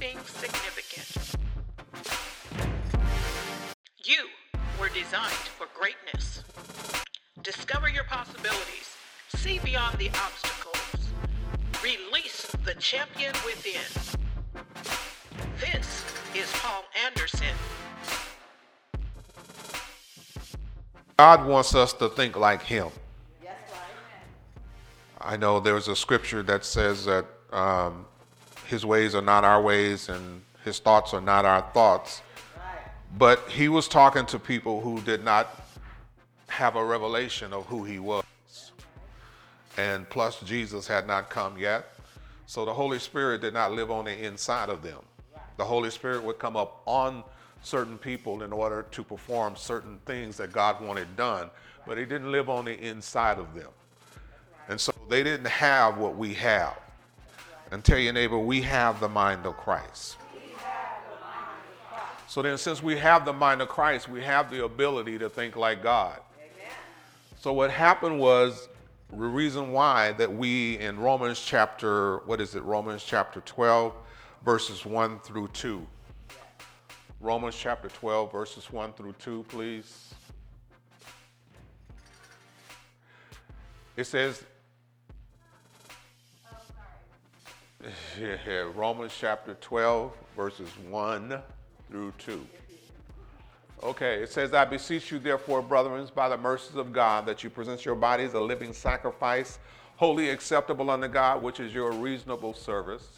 something significant. You were designed for greatness. Discover your possibilities. See beyond the obstacles. Release the champion within. This is Paul Anderson. God wants us to think like Him. Yes, I know there's a scripture that says that um, His ways are not our ways and His thoughts are not our thoughts. But He was talking to people who did not have a revelation of who He was. And plus, Jesus had not come yet. So the Holy Spirit did not live on the inside of them. The Holy Spirit would come up on certain people in order to perform certain things that God wanted done, but He didn't live on the inside of them. And so they didn't have what we have. And tell your neighbor, we have the mind of Christ. So then, since we have the mind of Christ, we have the ability to think like God. So what happened was the reason why that we in Romans chapter, what is it, Romans chapter 12, verses 1 through 2. Romans chapter 12, verses 1 through 2, please. It says, Romans chapter 12, verses 1 through 2. Okay, it says, I beseech you, therefore, brethren, by the mercies of God, that you present your bodies a living sacrifice, holy acceptable unto God, which is your reasonable service.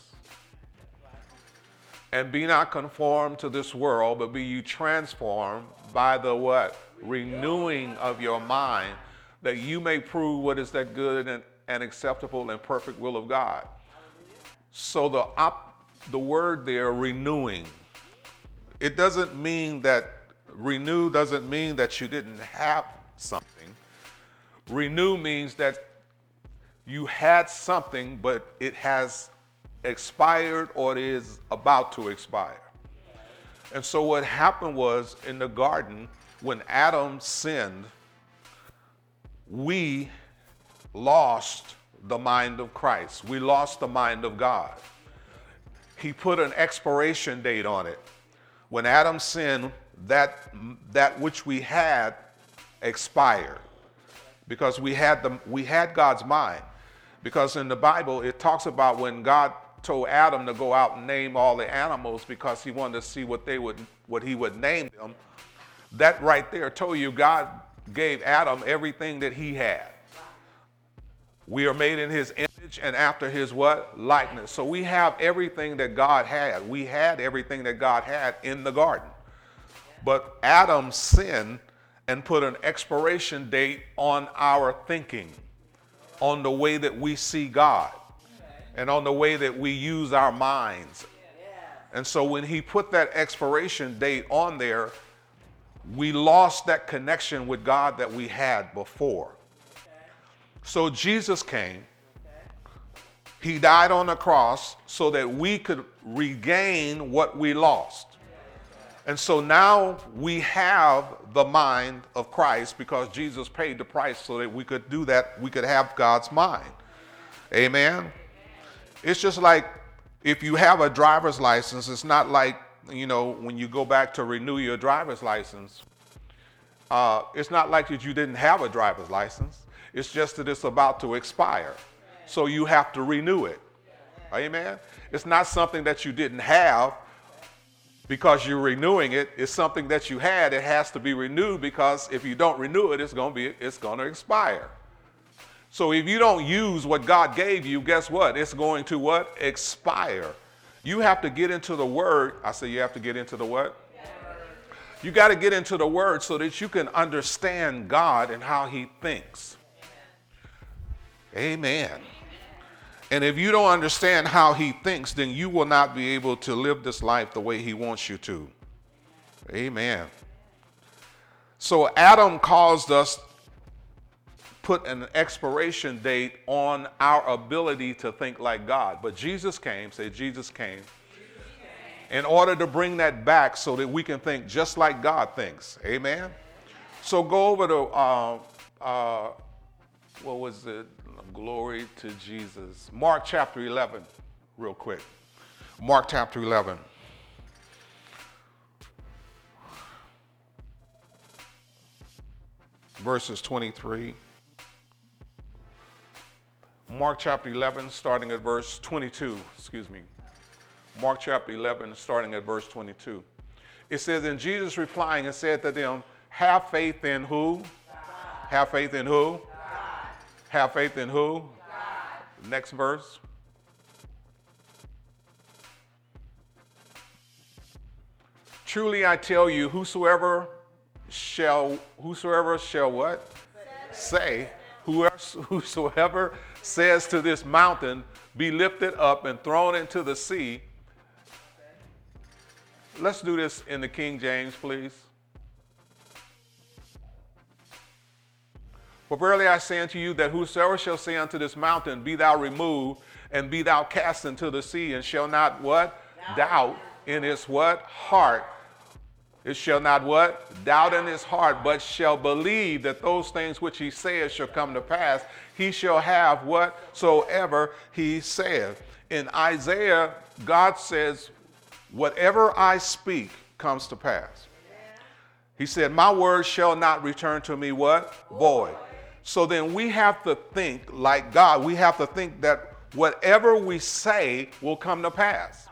And be not conformed to this world, but be you transformed by the what? Renewing of your mind, that you may prove what is that good and, and acceptable and perfect will of God. So the op, the word there, renewing, it doesn't mean that renew doesn't mean that you didn't have something. Renew means that you had something, but it has expired or it is about to expire. And so what happened was in the garden, when Adam sinned, we lost the mind of Christ. We lost the mind of God. He put an expiration date on it. When Adam sinned, that, that which we had expired because we had, the, we had God's mind. Because in the Bible, it talks about when God told Adam to go out and name all the animals because he wanted to see what they would what he would name them. That right there told you God gave Adam everything that he had. We are made in his image and after his what? Likeness. So we have everything that God had. We had everything that God had in the garden. But Adam sinned and put an expiration date on our thinking, on the way that we see God, and on the way that we use our minds. And so when he put that expiration date on there, we lost that connection with God that we had before. So Jesus came. He died on the cross so that we could regain what we lost. And so now we have the mind of Christ because Jesus paid the price so that we could do that, we could have God's mind. Amen. It's just like if you have a driver's license, it's not like, you know, when you go back to renew your driver's license, uh, it's not like that you didn't have a driver's license. It's just that it's about to expire. So you have to renew it. Amen. It's not something that you didn't have because you're renewing it. It's something that you had. It has to be renewed because if you don't renew it, it's going to be it's going to expire. So if you don't use what God gave you, guess what? It's going to what? Expire. You have to get into the word. I say you have to get into the what? You got to get into the word so that you can understand God and how he thinks. Amen. And if you don't understand how he thinks, then you will not be able to live this life the way he wants you to. Amen. So Adam caused us put an expiration date on our ability to think like God. But Jesus came, say Jesus came, in order to bring that back so that we can think just like God thinks. Amen. So go over to uh, uh, what was it? Glory to Jesus. Mark chapter 11, real quick. Mark chapter 11. Verses 23. Mark chapter 11, starting at verse 22. Excuse me. Mark chapter 11, starting at verse 22. It says, And Jesus replying and said to them, Have faith in who? Have faith in who? Have faith in who? God. Next verse. Truly I tell you, whosoever shall, whosoever shall what? Say, whosoever says to this mountain, be lifted up and thrown into the sea. Let's do this in the King James, please. For verily I say unto you that whosoever shall say unto this mountain, Be thou removed, and be thou cast into the sea, and shall not what? Doubt in his what? Heart, it shall not what? Doubt in his heart, but shall believe that those things which he saith shall come to pass. He shall have whatsoever he saith. In Isaiah, God says, Whatever I speak comes to pass. He said, My word shall not return to me what? Void. So then we have to think like God. We have to think that whatever we say will come to pass.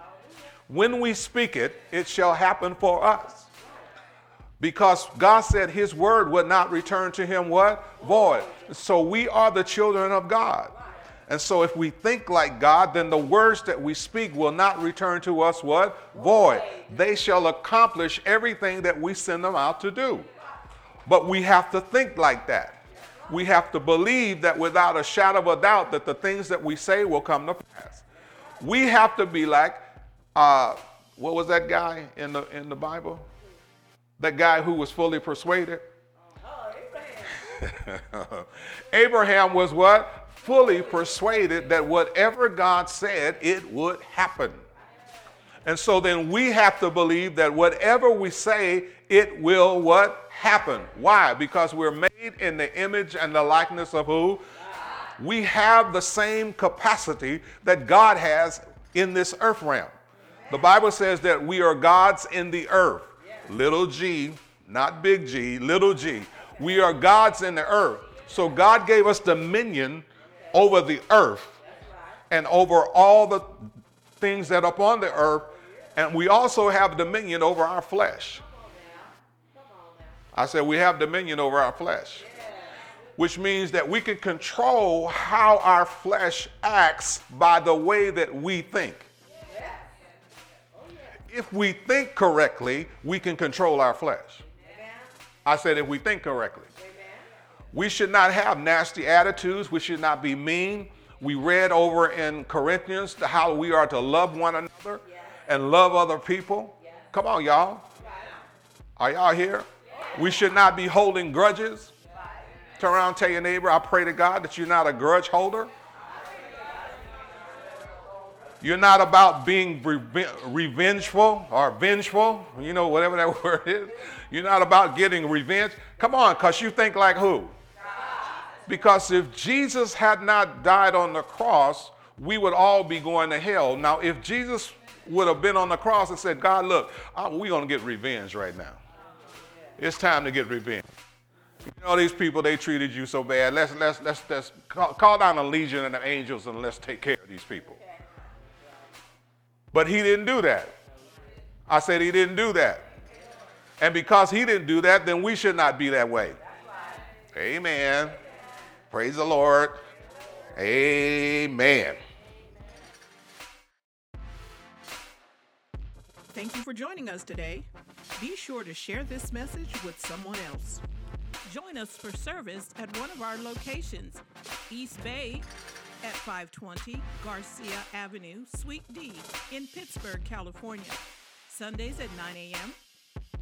When we speak it, it shall happen for us. Because God said his word would not return to him what? Void. So we are the children of God. And so if we think like God, then the words that we speak will not return to us what? Void. They shall accomplish everything that we send them out to do. But we have to think like that. We have to believe that without a shadow of a doubt that the things that we say will come to pass. We have to be like, uh, what was that guy in the in the Bible? That guy who was fully persuaded? Abraham was what? Fully persuaded that whatever God said, it would happen. And so then we have to believe that whatever we say, it will what? Happen. Why? Because we're made in the image and the likeness of who? We have the same capacity that God has in this earth realm. The Bible says that we are gods in the earth little g, not big G, little g. We are gods in the earth. So God gave us dominion over the earth and over all the things that upon the earth. And we also have dominion over our flesh. I said we have dominion over our flesh, which means that we can control how our flesh acts by the way that we think if we think correctly, we can control our flesh. I said, if we think correctly. We should not have nasty attitudes. We should not be mean. We read over in Corinthians how we are to love one another yes. And love other people. Yes. Come on, y'all. Are y'all here? Yes. We should not be holding grudges. Turn around tell your neighbor, I pray to God that you're not a grudge holder. You're not about being revengeful or vengeful, you know, whatever that word is. You're not about getting revenge. Come on, because you think like who? Because if Jesus had not died on the cross, we would all be going to hell. Now, if Jesus would have been on the cross and said, God, look, we're going to get revenge right now. It's time to get revenge. You know, these people, they treated you so bad. Let's, let's, let's, let's call, call down a legion of angels and let's take care of these people. But he didn't do that. I said he didn't do that. And because he didn't do that, then we should not be that way. Amen. Praise the Lord. Amen. Thank you for joining us today. Be sure to share this message with someone else. Join us for service at one of our locations East Bay at 520 Garcia Avenue, Suite D in Pittsburg, California. Sundays at 9 a.m.,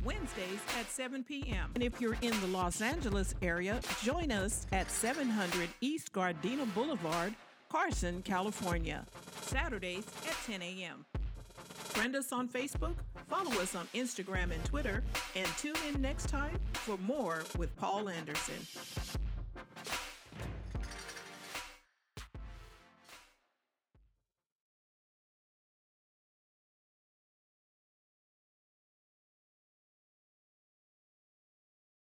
Wednesdays at 7 p.m. And if you're in the Los Angeles area, join us at 700 East Gardena Boulevard, Carson, California. Saturdays at 10 a.m. Friend us on Facebook, follow us on Instagram and Twitter, and tune in next time for more with Paul Anderson.